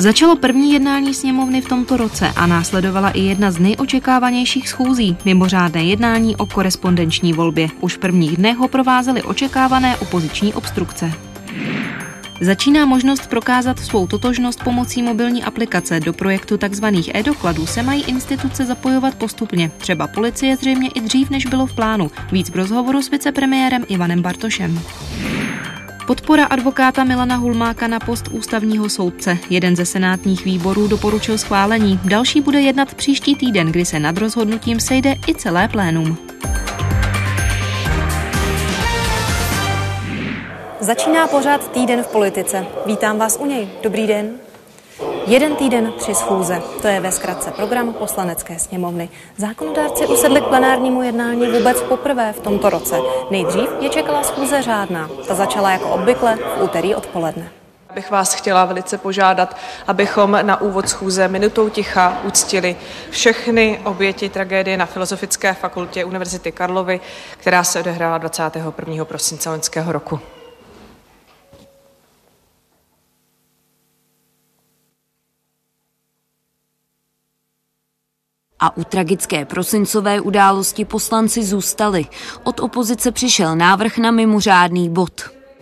Začalo první jednání sněmovny v tomto roce a následovala i jedna z nejočekávanějších schůzí, mimořádné jednání o korespondenční volbě. Už v prvních dnech ho provázely očekávané opoziční obstrukce. Začíná možnost prokázat svou totožnost pomocí mobilní aplikace. Do projektu tzv. e-dokladů se mají instituce zapojovat postupně. Třeba policie zřejmě i dřív, než bylo v plánu. Víc v rozhovoru s vicepremiérem Ivanem Bartošem. Podpora advokáta Milana Hulmáka na post ústavního soudce. Jeden ze senátních výborů doporučil schválení. Další bude jednat příští týden, kdy se nad rozhodnutím sejde i celé plénum. Začíná pořád týden v politice. Vítám vás u něj. Dobrý den. Jeden týden, tři schůze. To je ve zkratce program poslanecké sněmovny. Zákonodárci usedli k plenárnímu jednání vůbec poprvé v tomto roce. Nejdřív je čekala schůze řádná. Ta začala jako obvykle v úterý odpoledne. Bych vás chtěla velice požádat, abychom na úvod schůze minutou ticha uctili všechny oběti tragédie na Filozofické fakultě Univerzity Karlovy, která se odehrála 21. prosince loňského roku. A u tragické prosincové události poslanci zůstali. Od opozice přišel návrh na mimořádný bod.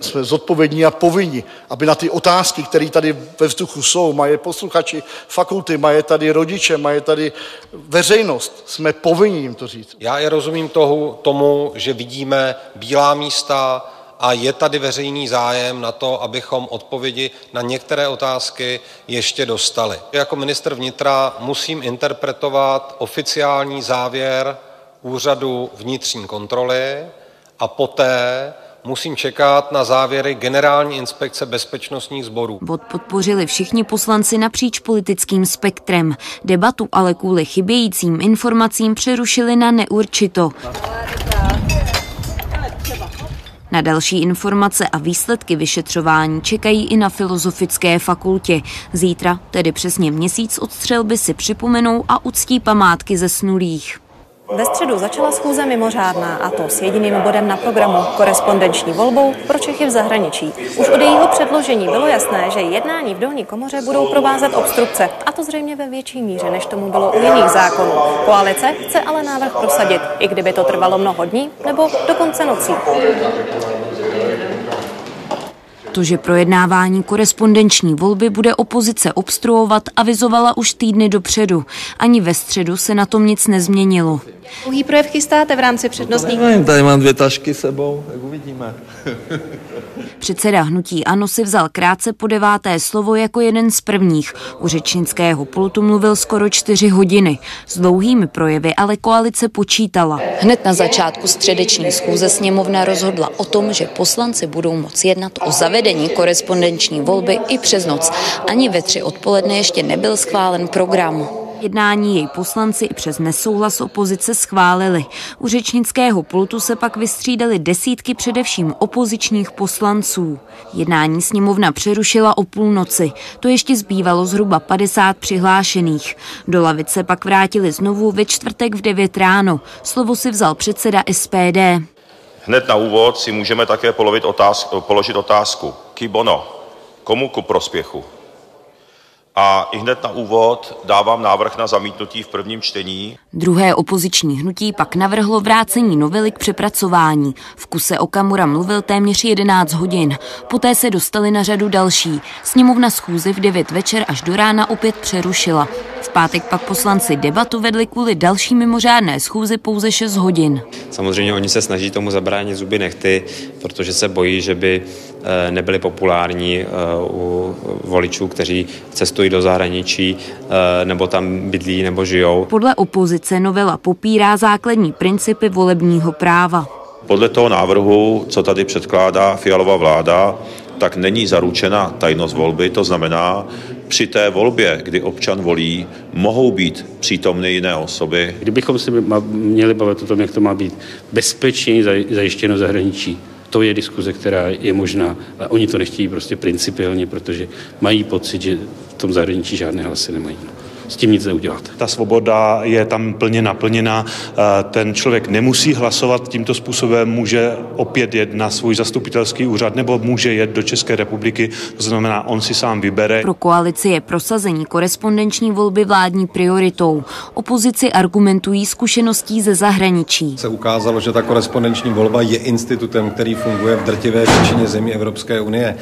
Jsme zodpovědní a povinni, aby na ty otázky, které tady ve vzduchu jsou, mají posluchači fakulty, mají tady rodiče, mají tady veřejnost, jsme povinni jim to říct. Já i rozumím toho, tomu, že vidíme bílá místa, a je tady veřejný zájem na to, abychom odpovědi na některé otázky ještě dostali. Jako ministr vnitra musím interpretovat oficiální závěr Úřadu vnitřní kontroly a poté musím čekat na závěry Generální inspekce bezpečnostních sborů. Bod podpořili všichni poslanci napříč politickým spektrem. Debatu ale kvůli chybějícím informacím přerušili na neurčito. Na další informace a výsledky vyšetřování čekají i na Filozofické fakultě. Zítra, tedy přesně měsíc od střelby, si připomenou a uctí památky ze snulých. Ve středu začala schůze mimořádná a to s jediným bodem na programu korespondenční volbou pro Čechy v zahraničí. Už od jejího předložení bylo jasné, že jednání v dolní komoře budou provázet obstrukce a to zřejmě ve větší míře, než tomu bylo u jiných zákonů. Koalice chce ale návrh prosadit, i kdyby to trvalo mnoho dní nebo do konce nocí. To, že projednávání korespondenční volby bude opozice obstruovat, avizovala už týdny dopředu. Ani ve středu se na tom nic nezměnilo. Dlouhý projev chystáte v rámci přednostních? Nevím, tady mám dvě tašky sebou, jak uvidíme. Předseda hnutí Ano si vzal krátce po deváté slovo jako jeden z prvních. U řečnického pultu mluvil skoro čtyři hodiny. S dlouhými projevy ale koalice počítala. Hned na začátku středeční schůze sněmovna rozhodla o tom, že poslanci budou moci jednat o zavedení korespondenční volby i přes noc. Ani ve tři odpoledne ještě nebyl schválen program. Jednání jej poslanci i přes nesouhlas opozice schválili. U řečnického pultu se pak vystřídali desítky především opozičních poslanců. Jednání sněmovna přerušila o půlnoci. To ještě zbývalo zhruba 50 přihlášených. Do lavice pak vrátili znovu ve čtvrtek v 9 ráno. Slovo si vzal předseda SPD. Hned na úvod si můžeme také položit otázku. Kibono, komu ku prospěchu? A i hned na úvod dávám návrh na zamítnutí v prvním čtení. Druhé opoziční hnutí pak navrhlo vrácení novely k přepracování. V kuse Okamura mluvil téměř 11 hodin. Poté se dostali na řadu další. Sněmovna schůzy v 9 večer až do rána opět přerušila. V pátek pak poslanci debatu vedli kvůli další mimořádné schůzi pouze 6 hodin. Samozřejmě oni se snaží tomu zabránit zuby nechty, protože se bojí, že by eh, nebyli populární eh, u voličů, kteří cestují do zahraničí eh, nebo tam bydlí nebo žijou. Podle opozice novela popírá základní principy volebního práva. Podle toho návrhu, co tady předkládá Fialová vláda, tak není zaručena tajnost volby, to znamená, při té volbě, kdy občan volí, mohou být přítomny jiné osoby. Kdybychom si měli bavit o tom, jak to má být bezpečně zajištěno v zahraničí, to je diskuze, která je možná, ale oni to nechtějí prostě principiálně, protože mají pocit, že v tom zahraničí žádné hlasy nemají. S tím nic neudělat. Ta svoboda je tam plně naplněna. Ten člověk nemusí hlasovat tímto způsobem, může opět jet na svůj zastupitelský úřad nebo může jet do České republiky, to znamená, on si sám vybere. Pro koalici je prosazení korespondenční volby vládní prioritou. Opozici argumentují zkušeností ze zahraničí. Se ukázalo, že ta korespondenční volba je institutem, který funguje v drtivé většině zemí Evropské unie.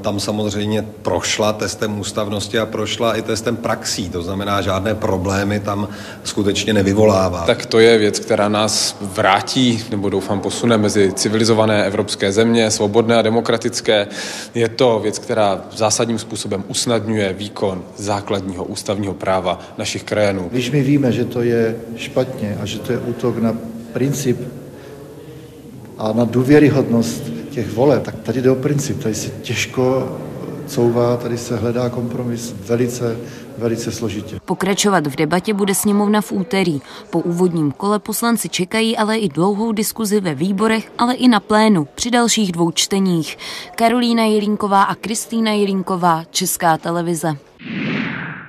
Tam samozřejmě prošla testem ústavnosti a prošla i testem praxí, to znamená, žádné problémy tam skutečně nevyvolává. Tak to je věc, která nás vrátí, nebo doufám posune mezi civilizované evropské země, svobodné a demokratické. Je to věc, která zásadním způsobem usnadňuje výkon základního ústavního práva našich krajanů. Když my víme, že to je špatně a že to je útok na princip a na důvěryhodnost těch voleb, tak tady jde o princip, tady se těžko couvá, tady se hledá kompromis velice, velice složitě. Pokračovat v debatě bude sněmovna v úterý. Po úvodním kole poslanci čekají ale i dlouhou diskuzi ve výborech, ale i na plénu při dalších dvou čteních. Karolína Jelínková a Kristýna Jelínková, Česká televize.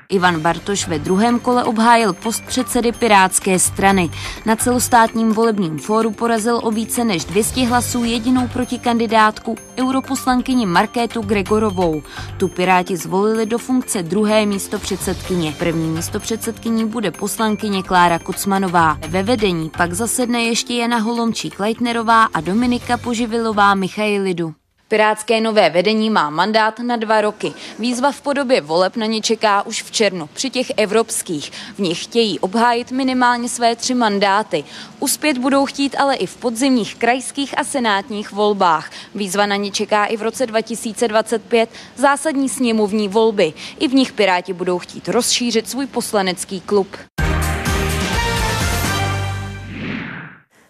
Ivan Bartoš ve druhém kole obhájil post předsedy Pirátské strany. Na celostátním volebním fóru porazil o více než 200 hlasů jedinou protikandidátku europoslankyni Markétu Gregorovou. Tu Piráti zvolili do funkce druhé místo předsedkyně. První místo předsedkyní bude poslankyně Klára Kucmanová. Ve vedení pak zasedne ještě Jana Holomčík-Leitnerová a Dominika Poživilová Michailidu. Pirátské nové vedení má mandát na dva roky. Výzva v podobě voleb na ně čeká už v červnu, při těch evropských. V nich chtějí obhájit minimálně své tři mandáty. Uspět budou chtít ale i v podzimních krajských a senátních volbách. Výzva na ně čeká i v roce 2025 zásadní sněmovní volby. I v nich Piráti budou chtít rozšířit svůj poslanecký klub.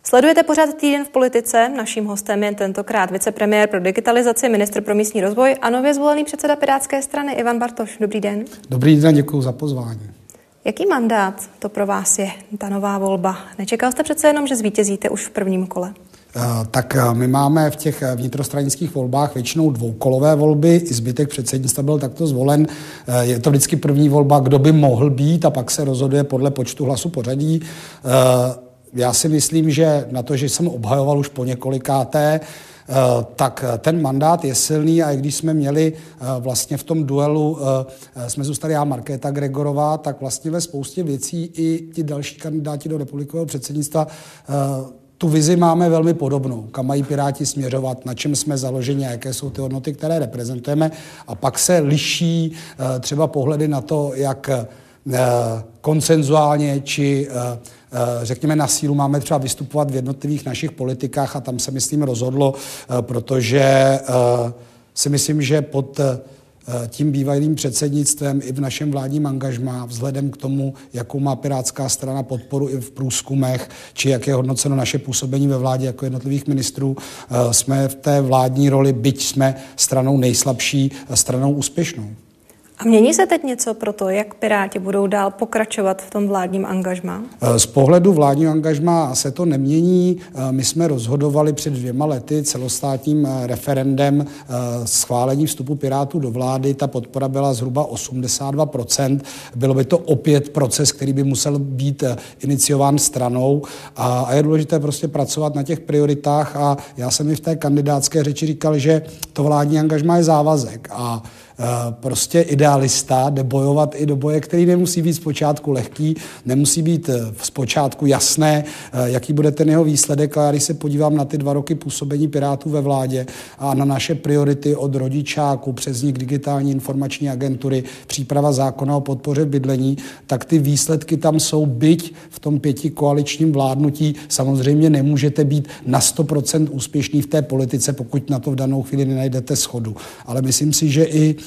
Sledujete pořád týden v politice. Naším hostem je tentokrát vicepremiér pro digitalizaci, ministr pro místní rozvoj a nově zvolený předseda Pirátské strany Ivan Bartoš. Dobrý den. Dobrý den, děkuji za pozvání. Jaký mandát to pro vás je, ta nová volba? Nečekal jste přece jenom, že zvítězíte už v prvním kole? Tak my máme v těch vnitrostranických volbách většinou dvoukolové volby, i zbytek předsednictva byl takto zvolen. Je to vždycky první volba, kdo by mohl být a pak se rozhoduje podle počtu hlasů pořadí já si myslím, že na to, že jsem obhajoval už po několikáté, eh, tak ten mandát je silný a i když jsme měli eh, vlastně v tom duelu, eh, jsme zůstali já Markéta Gregorová, tak vlastně ve spoustě věcí i ti další kandidáti do republikového předsednictva tu vizi máme velmi podobnou, kam mají Piráti směřovat, na čem jsme založeni a jaké jsou ty hodnoty, které reprezentujeme. A pak se liší třeba pohledy na to, jak konsenzuálně či Eh, řekněme, na sílu máme třeba vystupovat v jednotlivých našich politikách a tam se, myslím, rozhodlo, eh, protože eh, si myslím, že pod tím bývalým předsednictvem i v našem vládním angažmá, vzhledem k tomu, jakou má Pirátská strana podporu i v průzkumech, či jak je hodnoceno naše působení ve vládě jako jednotlivých ministrů, jsme v té vládní roli, byť jsme stranou nejslabší, stranou úspěšnou. A mění se teď něco pro to, jak Piráti budou dál pokračovat v tom vládním angažmá? Z pohledu vládního angažmá se to nemění. My jsme rozhodovali před dvěma lety celostátním eh, referendem eh, schválení vstupu Pirátů do vlády. Ta podpora byla zhruba 82%. Bylo by to opět proces, který by musel být eh, iniciován stranou a je důležité prostě pracovat na těch prioritách a já jsem mi v té kandidátské řeči říkal, že to vládní angažmá je závazek a Eh, prostě idealista jde bojovat i do boje, který nemusí být zpočátku lehký, nemusí být eh, zpočátku jasné, eh, jaký bude ten jeho výsledek. A já když se podívám na ty dva roky působení Pirátů ve vládě a na naše priority od rodičáku přes nich digitální informační agentury, příprava zákona o podpoře bydlení, tak ty výsledky tam jsou, byť v tom pěti koaličním vládnutí samozřejmě nemůžete být na 100% úspěšný v té politice, pokud na to v danou chvíli nenajdete schodu. Ale myslím si, že i Eh,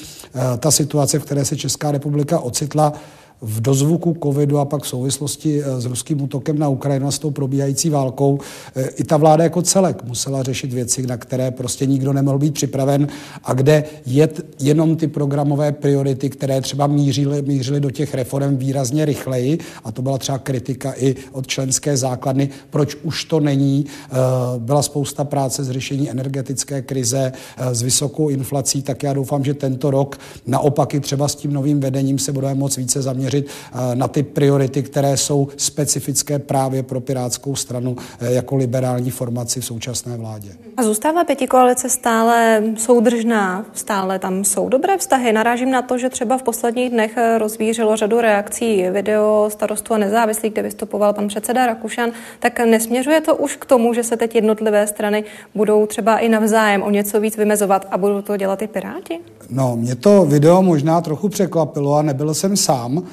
ta situace, v které se Česká republika ocitla, v dozvuku covidu a pak v souvislosti eh, s ruským útokem na Ukrajinu a s tou probíhající válkou eh, i ta vláda jako celek musela řešit věci, na které prostě nikdo nemohl být připraven a kde jet jenom ty programové priority, které třeba mířily, mířily do těch reform výrazně rychleji a to byla třeba kritika i od členské základny, proč už to není. Eh, byla spousta práce z řešení energetické krize, s vysokou inflací, tak já doufám, že tento rok naopak i třeba s tím novým vedením se budeme moc více zaměřit zaměřit na ty priority, které jsou specifické právě pro Pirátskou stranu jako liberální formaci v současné vládě. A zůstává pěti koalice stále soudržná, stále tam jsou dobré vztahy. Narážím na to, že třeba v posledních dnech rozvířilo řadu reakcí video starostu a nezávislý, kde vystupoval pan předseda Rakušan. Tak nesměřuje to už k tomu, že se teď jednotlivé strany budou třeba i navzájem o něco víc vymezovat a budou to dělat i Piráti? No, mě to video možná trochu překvapilo a nebyl jsem sám.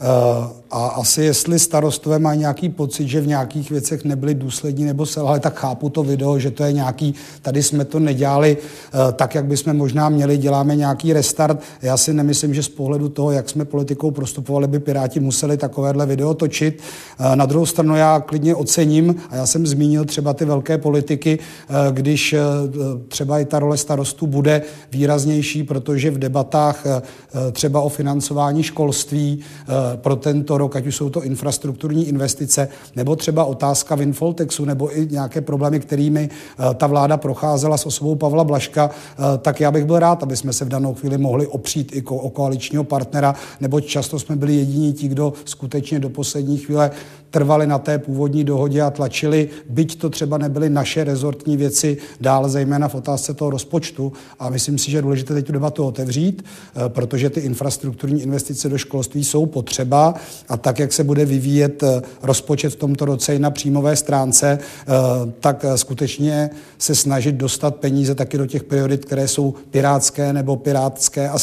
Eh, a asi jestli starostové mají nějaký pocit, že v nějakých věcech nebyli důslední nebo selhali, tak chápu to video, že to je nějaký, tady jsme to nedělali eh, tak, jak bychom možná měli, děláme nějaký restart. Já si nemyslím, že z pohledu toho, jak jsme politikou prostupovali, by Piráti museli takovéhle video točit. Eh, na druhou stranu já klidně ocením, a já jsem zmínil třeba ty velké politiky, když třeba i ta role starostů bude výraznější, protože v debatách třeba o financování školství pro tento rok, ať už jsou to infrastrukturní investice, nebo třeba otázka Winfoltexu, nebo i nějaké problémy, kterými eh, ta vláda procházela s osobou Pavla Blaška, eh, tak já bych byl rád, aby jsme se v danou chvíli mohli opřít i o koaličního partnera, nebo často jsme byli jediní ti, kdo skutečně do poslední chvíle trvali na té původní dohodě a tlačili, byť to třeba nebyly naše rezortní věci, dál zejména v otázce toho rozpočtu. A myslím si, že je důležité teď tu debatu otevřít, eh, protože ty infrastrukturní investice do školství jsou potřeba a tak, jak se bude vyvíjet eh, rozpočet v tomto roce i na příjmové stránce, eh, tak skutečně se snažit dostat peníze taky do těch priorit, které jsou pirátské nebo pirátské a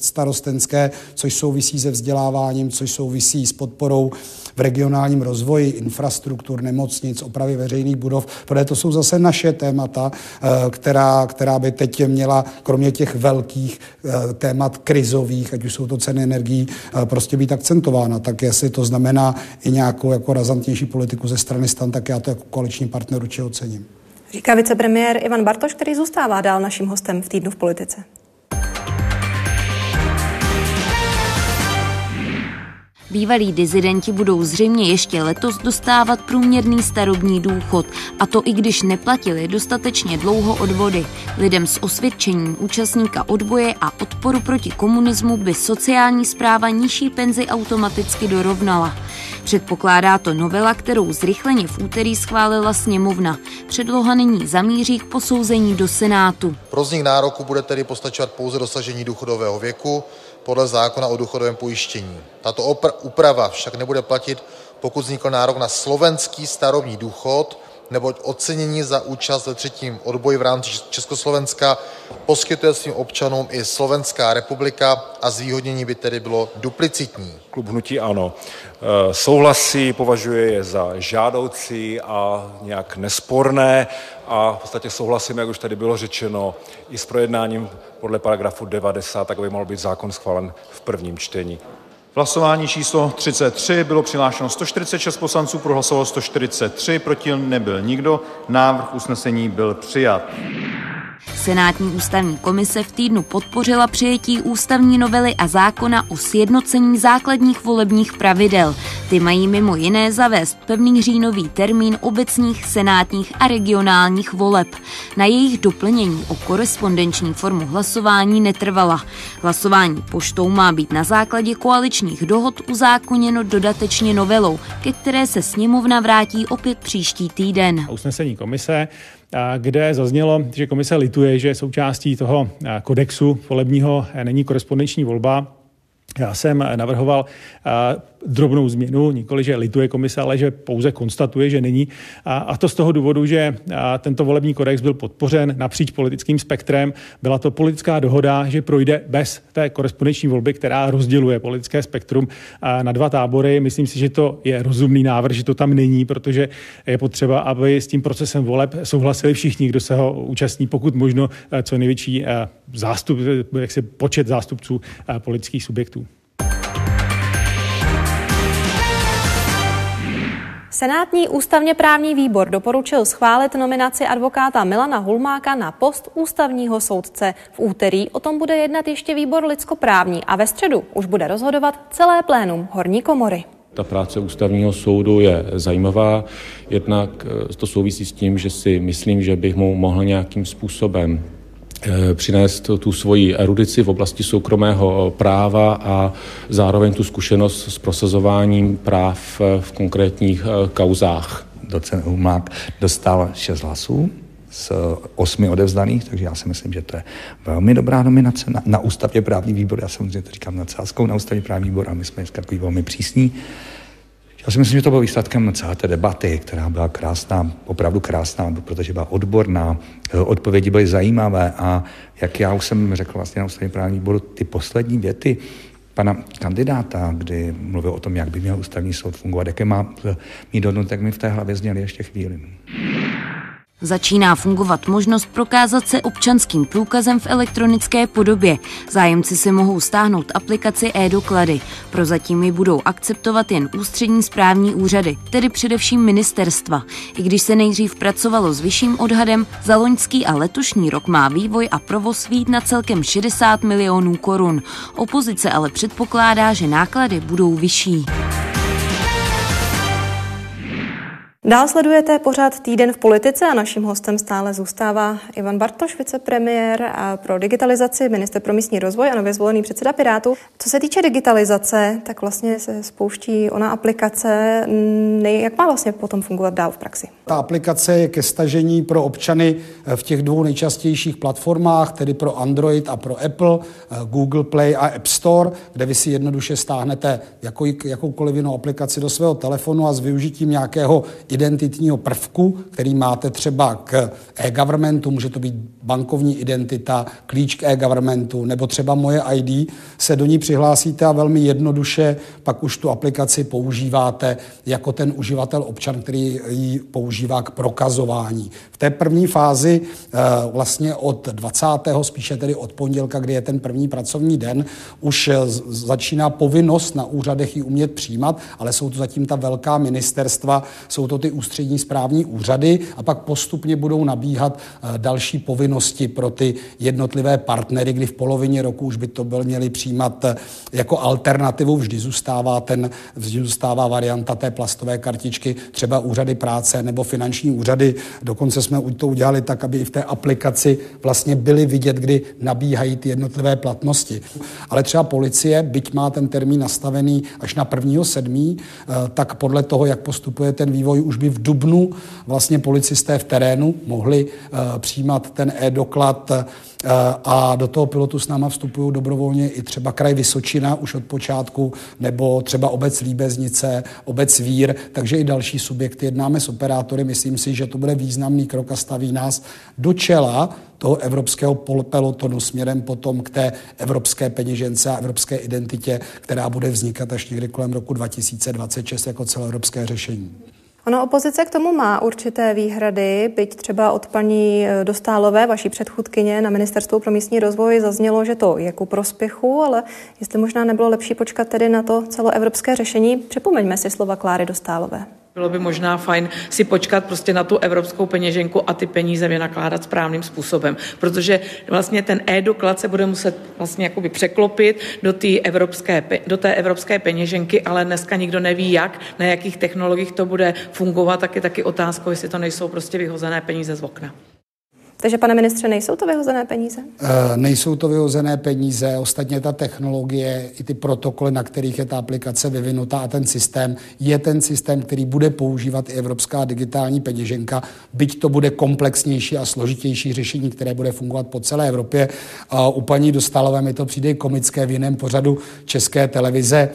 starostenské, což souvisí se vzděláváním, což souvisí s podporou v regionálním rozvoji infrastruktur, nemocnic, opravy veřejných budov, protože to jsou zase naše témata, eh, která, která by teď měla, kromě těch velkých eh, témat krizových, ať už jsou to ceny energií, eh, prostě být akcentována. Tak jestli to znamená i nějakou jako razantnější politiku ze strany stan, tak já to jako koaliční partner určitě ocením. Říká vicepremiér Ivan Bartoš, který zůstává dál naším hostem v týdnu v politice. Bývalí dizidenti budou zřejmě ještě letos dostávat průměrný starobní důchod, a to i když neplatili dostatečně dlouho odvody. Lidem s osvědčením účastníka odboje a odporu proti komunismu by sociální zpráva nižší penzi automaticky dorovnala. Předpokládá to novela, kterou zrychleně v úterý schválila sněmovna. Předloha nyní zamíří k posouzení do Senátu. Pro vznik nároku bude tedy postačovat pouze dosažení důchodového věku, podle zákona o důchodovém pojištění. Tato úprava však nebude platit, pokud vznikl nárok na slovenský starobní důchod, neboť ocenění za účast ve třetím odboji v rámci Československa poskytuje svým občanům i Slovenská republika a zvýhodnění by tedy bylo duplicitní. Klub hnutí ANO eh, souhlasí, považuje je za žádoucí a nějak nesporné a v podstatě souhlasím, jak už tady bylo řečeno, i s projednáním podle paragrafu 90, tak aby mohl být zákon schválen v prvním čtení. V hlasování číslo 33 bylo přihlášeno 146 poslanců, pro hlasovalo 143, proti nebyl nikdo. Návrh usnesení byl přijat. Senátní ústavní komise v týdnu podpořila přijetí ústavní novely a zákona o sjednocení základních volebních pravidel. Ty mají mimo jiné zavést pevný říjnový termín obecních, senátních a regionálních voleb. Na jejich doplnění o korespondenční formu hlasování netrvala. Hlasování poštou má být na základě koaličních dohod uzákoněno dodatečně novelou, ke které se sněmovna vrátí opět příští týden. Usnesení komise kde zaznělo, že komise lituje, že součástí toho kodexu volebního není korespondenční volba. Já jsem navrhoval drobnou změnu, nikoli, že lituje komise, ale že pouze konstatuje, že není. A, a to z toho důvodu, že tento volební kodex byl podpořen napříč politickým spektrem. Byla to politická dohoda, že projde bez té korespondenční volby, která rozděluje politické spektrum na dva tábory. Myslím si, že to je rozumný návrh, že to tam není, protože je potřeba, aby s tím procesem voleb souhlasili všichni, kdo se ho účastní, pokud možno co největší zástup, jak se počet zástupců politických subjektů. Senátní ústavně právní výbor doporučil schválit nominaci advokáta Milana Hulmáka na post ústavního soudce. V úterý o tom bude jednat ještě výbor lidskoprávní a ve středu už bude rozhodovat celé plénum horní komory. Ta práce ústavního soudu je zajímavá, jednak eh, to souvisí s tím, že si myslím, že bych mu mohl nějakým způsobem přinést tu svoji erudici v oblasti soukromého práva a zároveň tu zkušenost s prosazováním práv v konkrétních kauzách. Docent Humák dostal 6 hlasů z osmi odevzdaných, takže já si myslím, že to je velmi dobrá nominace na, na ústavně právní výbor. Já samozřejmě to říkám na cáskou na ústavně právní výbor a my jsme dneska takový velmi přísní. Já si myslím, že to bylo výsledkem celé té debaty, která byla krásná, opravdu krásná, protože byla odborná, odpovědi byly zajímavé a jak já už jsem řekl vlastně na ústavně právní výboru, ty poslední věty pana kandidáta, kdy mluvil o tom, jak by měl ústavní soud fungovat, jaké má mít hodnoty, tak mi v té hlavě zněly ještě chvíli. Začíná fungovat možnost prokázat se občanským průkazem v elektronické podobě. Zájemci si mohou stáhnout aplikaci e-doklady. Prozatím ji budou akceptovat jen ústřední správní úřady, tedy především ministerstva. I když se nejdřív pracovalo s vyšším odhadem, za loňský a letošní rok má vývoj a provoz vít na celkem 60 milionů korun. Opozice ale předpokládá, že náklady budou vyšší. Dál sledujete pořád týden v politice a naším hostem stále zůstává Ivan Bartoš, vicepremiér a pro digitalizaci, minister pro místní rozvoj a nově zvolený předseda Pirátů. Co se týče digitalizace, tak vlastně se spouští ona aplikace. Jak má vlastně potom fungovat dál v praxi? Ta aplikace je ke stažení pro občany v těch dvou nejčastějších platformách, tedy pro Android a pro Apple, Google Play a App Store, kde vy si jednoduše stáhnete jakou, jakoukoliv jinou aplikaci do svého telefonu a s využitím nějakého identitního prvku, který máte třeba k e-governmentu, může to být bankovní identita, klíč k e-governmentu nebo třeba moje ID, se do ní přihlásíte a velmi jednoduše pak už tu aplikaci používáte jako ten uživatel občan, který ji používá k prokazování. V té první fázi eh, vlastně od 20. spíše tedy od pondělka, kdy je ten první pracovní den, už eh, začíná povinnost na úřadech ji umět přijímat, ale jsou to zatím ta velká ministerstva, jsou to ty ústřední správní úřady a pak postupně budou nabíhat eh, další povinnosti pro ty jednotlivé partnery, kdy v polovině roku už by to byl měli přijímat eh, jako alternativu. Vždy zůstává, ten, vždy zůstává varianta té plastové kartičky, třeba úřady práce nebo finanční úřady. Dokonce jsme to udělali tak, aby i v té aplikaci vlastně byly vidět, kdy nabíhají ty jednotlivé platnosti. Ale třeba policie, byť má ten termín nastavený až na 1.7., eh, tak podle toho, jak postupuje ten vývoj, už by v Dubnu vlastně policisté v terénu mohli uh, přijímat ten e-doklad uh, a do toho pilotu s náma vstupují dobrovolně i třeba kraj Vysočina už od počátku, nebo třeba obec Líbeznice, obec Vír, takže i další subjekty. Jednáme s operátory, myslím si, že to bude významný krok a staví nás do čela toho evropského pelotonu směrem potom k té evropské peněžence a evropské identitě, která bude vznikat až někdy kolem roku 2026 jako celoevropské řešení. Ono opozice k tomu má určité výhrady, byť třeba od paní eh, Dostálové, vaší předchůdkyně na Ministerstvu pro místní rozvoj, zaznělo, že to je ku prospěchu, ale jestli možná nebylo lepší počkat tedy na to celoevropské řešení, připomeňme si slova Kláry Dostálové. Bylo by možná fajn si počkat prostě na tu evropskou peněženku a ty peníze vynakládat správným způsobem, protože vlastně ten e-doklad se bude muset vlastně jakoby překlopit do, té evropské, do té evropské peněženky, ale dneska nikdo neví jak, na jakých technologiích to bude fungovat, tak je taky otázkou, jestli to nejsou prostě vyhozené peníze z okna. Takže, pane ministře, nejsou to vyhozené peníze? E, nejsou to vyhozené peníze. Ostatně ta technologie, i ty protokoly, na kterých je ta aplikace vyvinutá a ten systém, je ten systém, který bude používat i Evropská digitální peněženka, byť to bude komplexnější a složitější řešení, které bude fungovat po celé Evropě. A u paní Dostalové mi to přijde komické v jiném pořadu České televize. E,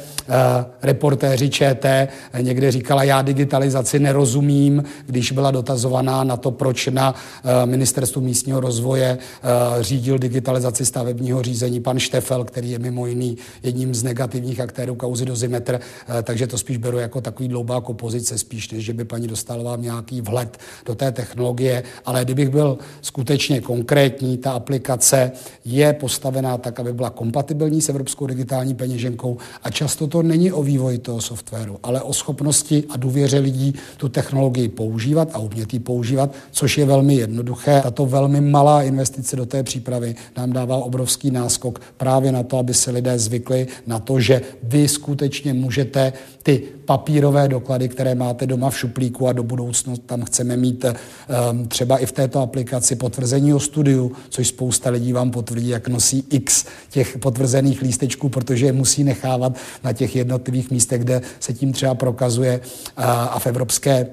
reportéři ČT někde říkala, já digitalizaci nerozumím, když byla dotazovaná na to, proč na e, ministerstvu ministerstvu místního rozvoje eh, řídil digitalizaci stavebního řízení pan Štefel, který je mimo jiný jedním z negativních aktérů kauzy Dozimetr, eh, takže to spíš beru jako takový dloubák opozice, spíš než že by paní dostala nějaký vhled do té technologie. Ale kdybych byl skutečně konkrétní, ta aplikace je postavená tak, aby byla kompatibilní s Evropskou digitální peněženkou a často to není o vývoji toho softwaru, ale o schopnosti a důvěře lidí tu technologii používat a umět ji používat, což je velmi jednoduché. Tato velmi malá investice do té přípravy nám dává obrovský náskok právě na to, aby se lidé zvykli na to, že vy skutečně můžete ty papírové doklady, které máte doma v šuplíku a do budoucna tam chceme mít um, třeba i v této aplikaci potvrzení o studiu, což spousta lidí vám potvrdí, jak nosí x těch potvrzených lístečků, protože je musí nechávat na těch jednotlivých místech, kde se tím třeba prokazuje a v Evropské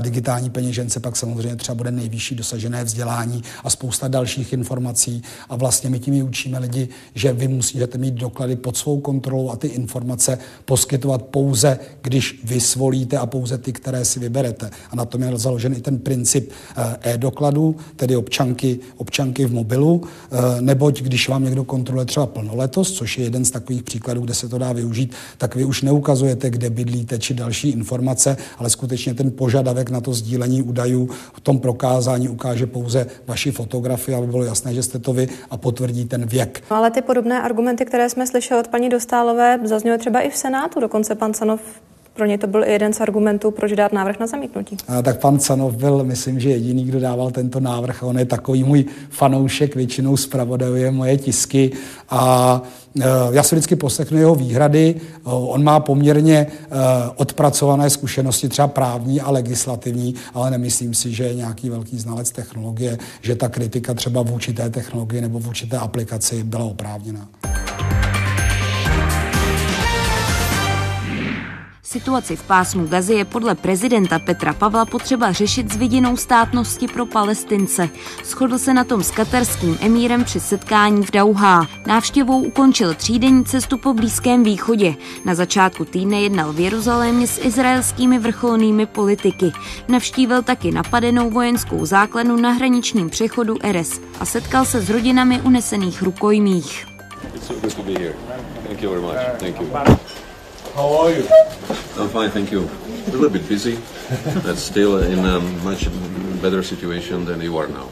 digitální peněžence pak samozřejmě třeba bude nejvyšší dosažené vzdělání a spousta dalších informací. A vlastně my tím i učíme lidi, že vy musíte mít doklady pod svou kontrolou a ty informace poskytovat pouze, když vy svolíte a pouze ty, které si vyberete. A na tom je založen i ten princip eh, e-dokladů, tedy občanky, občanky v mobilu, eh, neboť když vám někdo kontroluje třeba plnoletost, což je jeden z takových příkladů, kde se to dá využít, tak vy už neukazujete, kde bydlíte či další informace, ale skutečně ten požadavek požadavek na to sdílení údajů v tom prokázání ukáže pouze vaši fotografii, aby bylo jasné, že jste to vy a potvrdí ten věk. No, ale ty podobné argumenty, které jsme slyšeli od paní Dostálové, zazněly třeba i v Senátu. Dokonce pan Canov pro ně to byl i jeden z argumentů, proč dát návrh na zamítnutí. A tak pan Canov byl, myslím, že jediný, kdo dával tento návrh. On je takový můj fanoušek, většinou zpravodajuje moje tisky a e, já si vždycky poslechnu jeho výhrady. On má poměrně e, odpracované zkušenosti, třeba právní a legislativní, ale nemyslím si, že je nějaký velký znalec technologie, že ta kritika třeba vůči té technologii nebo vůči té aplikaci byla oprávněná. Situaci v pásmu Gazy je podle prezidenta Petra Pavla potřeba řešit s vidinou státnosti pro Palestince. Shodl se na tom s katarským emírem při setkání v Dauhá. Návštěvou ukončil třídenní cestu po Blízkém východě. Na začátku týdne jednal v Jeruzalémě s izraelskými vrcholnými politiky. Navštívil taky napadenou vojenskou základnu na hraničním přechodu Eres a setkal se s rodinami unesených rukojmích. How are you? I'm fine, thank you. A little bit busy, but still in a much better situation than you are now.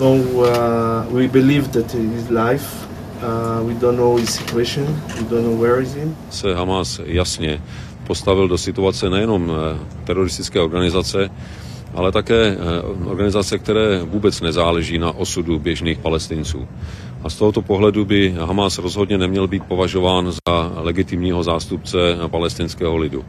So uh, we believe that he is alive. Uh, we don't know his situation. We don't know where is he. Se Hamas jasně postavil do situace nejenom eh, teroristické organizace, ale také eh, organizace, které vůbec nezáleží na osudu běžných palestinců. A z tohoto pohledu by Hamas rozhodně neměl být považován za legitimního zástupce palestinského lidu.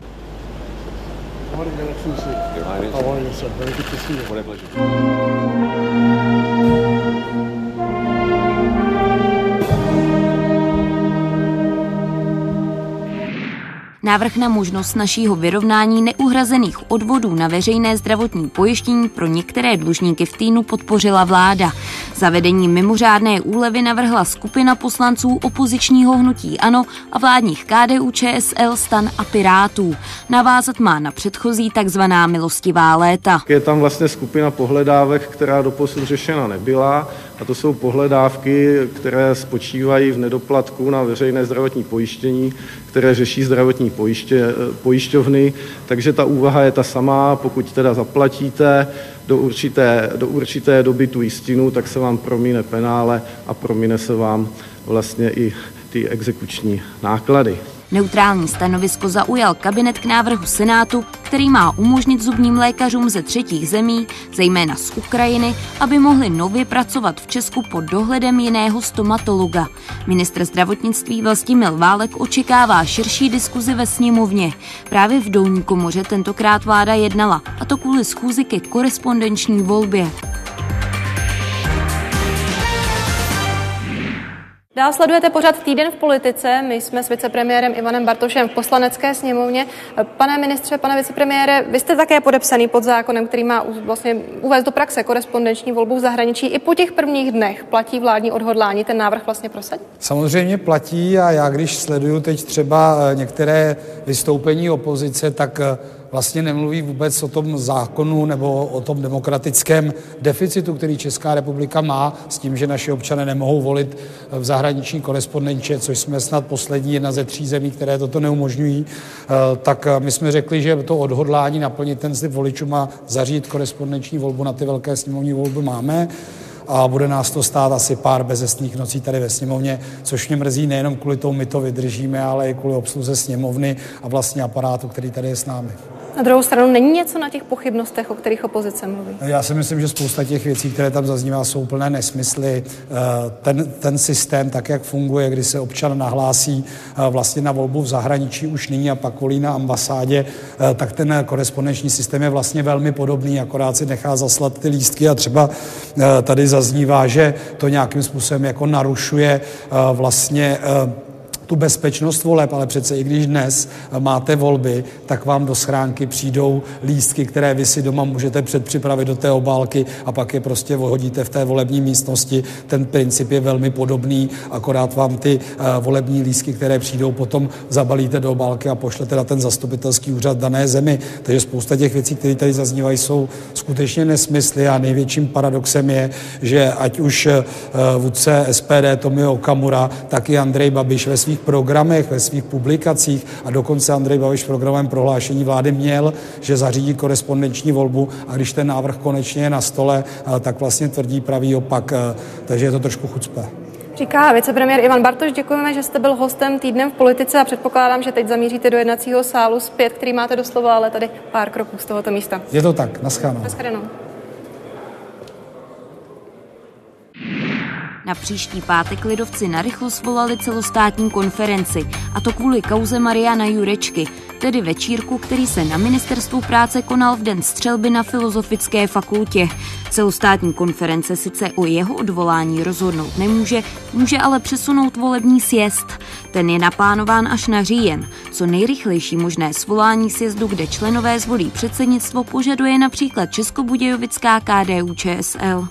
Návrh na možnost našího vyrovnání neuhrazených odvodů na veřejné zdravotní pojištění pro některé dlužníky v týdnu podpořila vláda. Zavedení mimořádné úlevy navrhla skupina poslanců opozičního hnutí ANO a vládních KDU, ČSL, Stan a Pirátů. Navázat má na předchozí takzvaná milostivá léta. Je tam vlastně skupina pohledávek, která doposud řešena nebyla a to jsou pohledávky, které spočívají v nedoplatku na veřejné zdravotní pojištění, které řeší zdravotní pojiště, pojišťovny, takže ta úvaha je ta samá, pokud teda zaplatíte do určité, do určité doby tu jistinu, tak se vám promíne penále a promíne se vám vlastně i ty exekuční náklady. Neutrální stanovisko zaujal kabinet k návrhu Senátu, který má umožnit zubním lékařům ze třetích zemí, zejména z Ukrajiny, aby mohli nově pracovat v Česku pod dohledem jiného stomatologa. Ministr zdravotnictví Vlastimil Válek očekává širší diskuzi ve sněmovně. Právě v dolní komoře tentokrát vláda jednala, a to kvůli schůzi ke korespondenční volbě. Dál sledujete pořád týden v politice. My jsme s vicepremiérem Ivanem Bartošem v poslanecké sněmovně. Pane ministře, pane vicepremiére, vy jste také podepsaný pod zákonem, který má vlastně uvést do praxe korespondenční volbu v zahraničí. I po těch prvních dnech platí vládní odhodlání ten návrh vlastně prosadit? Samozřejmě platí a já když sleduju teď třeba eh, některé vystoupení opozice, tak eh, vlastně nemluví vůbec o tom zákonu nebo o tom demokratickém deficitu, který Česká republika má s tím, že naši občané nemohou volit v zahraniční korespondenče, což jsme snad poslední jedna ze tří zemí, které toto neumožňují, eh, tak my jsme řekli, že to odhodlání naplnit ten slib voličům a zařídit korespondenční volbu na ty velké sněmovní volby máme a bude nás to stát asi pár bezestných nocí tady ve sněmovně, což mě mrzí nejenom kvůli tomu, my to vydržíme, ale i kvůli obsluze sněmovny a vlastně aparátu, který tady je s námi. Na druhou stranu není něco na těch pochybnostech, o kterých opozice mluví? Já si myslím, že spousta těch věcí, které tam zaznívá, jsou plné nesmysly. Eh, ten, ten systém, tak jak funguje, kdy se občan nahlásí eh, vlastně na volbu v zahraničí už nyní a pak volí na ambasádě, eh, tak ten korespondenční systém je vlastně velmi podobný, akorát si nechá zaslat ty lístky a třeba tady zaznívá, že to nějakým způsobem jako narušuje vlastně tu bezpečnost voleb, ale přece i když dnes máte volby, tak vám do schránky přijdou lístky, které vy si doma můžete předpřipravit do té obálky a pak je prostě hodíte v té volební místnosti. Ten princip je velmi podobný, akorát vám ty uh, volební lístky, které přijdou, potom zabalíte do obálky a pošlete na ten zastupitelský úřad dané zemi. Takže spousta těch věcí, které tady zaznívají, jsou skutečně nesmysly a největším paradoxem je, že ať už uh, vůdce SPD Tomio Okamura, tak i Andrej Babiš ve svých programech, ve svých publikacích a dokonce Andrej Babiš v programovém prohlášení vlády měl, že zařídí korespondenční volbu a když ten návrh konečně je na stole, eh, tak vlastně tvrdí pravý opak, eh, takže je to trošku chucpe. Říká vicepremiér Ivan Bartoš, děkujeme, že jste byl hostem týdnem v politice a předpokládám, že teď zamíříte do jednacího sálu zpět, který máte doslova, ale tady pár kroků z tohoto místa. Je to tak, nascháno. Naschledanou. Na příští pátek lidovci narychlo svolali celostátní konferenci, a to kvůli kauze Mariana Jurečky, tedy večírku, který se na ministerstvu práce konal v den střelby na Filozofické fakultě. Celostátní konference sice o jeho odvolání rozhodnout nemůže, může ale přesunout volební sjezd. Ten je naplánován až na říjen. Co nejrychlejší možné svolání sjezdu, kde členové zvolí předsednictvo, požaduje například Českobudějovická KDU ČSL.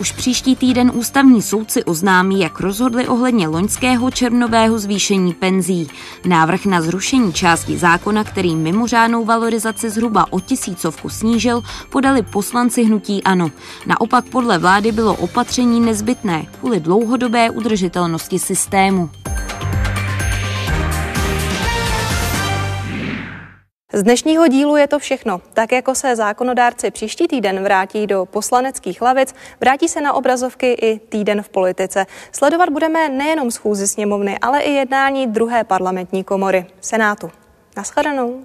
Už příští týden ústavní soudci oznámí, jak rozhodli ohledně loňského červnového zvýšení penzí. Návrh na zrušení části zákona, který mimořádnou valorizaci zhruba o tisícovku snížil, podali poslanci hnutí ANO. Naopak podle vlády bylo opatření nezbytné kvůli dlouhodobé udržitelnosti systému. Z dnešního dílu je to všechno. Tak jako se zákonodárci příští týden vrátí do poslaneckých lavic, vrátí se na obrazovky i týden v politice. Sledovat budeme nejenom schůzi sněmovny, ale i jednání druhé parlamentní komory, Senátu. Naschledanou.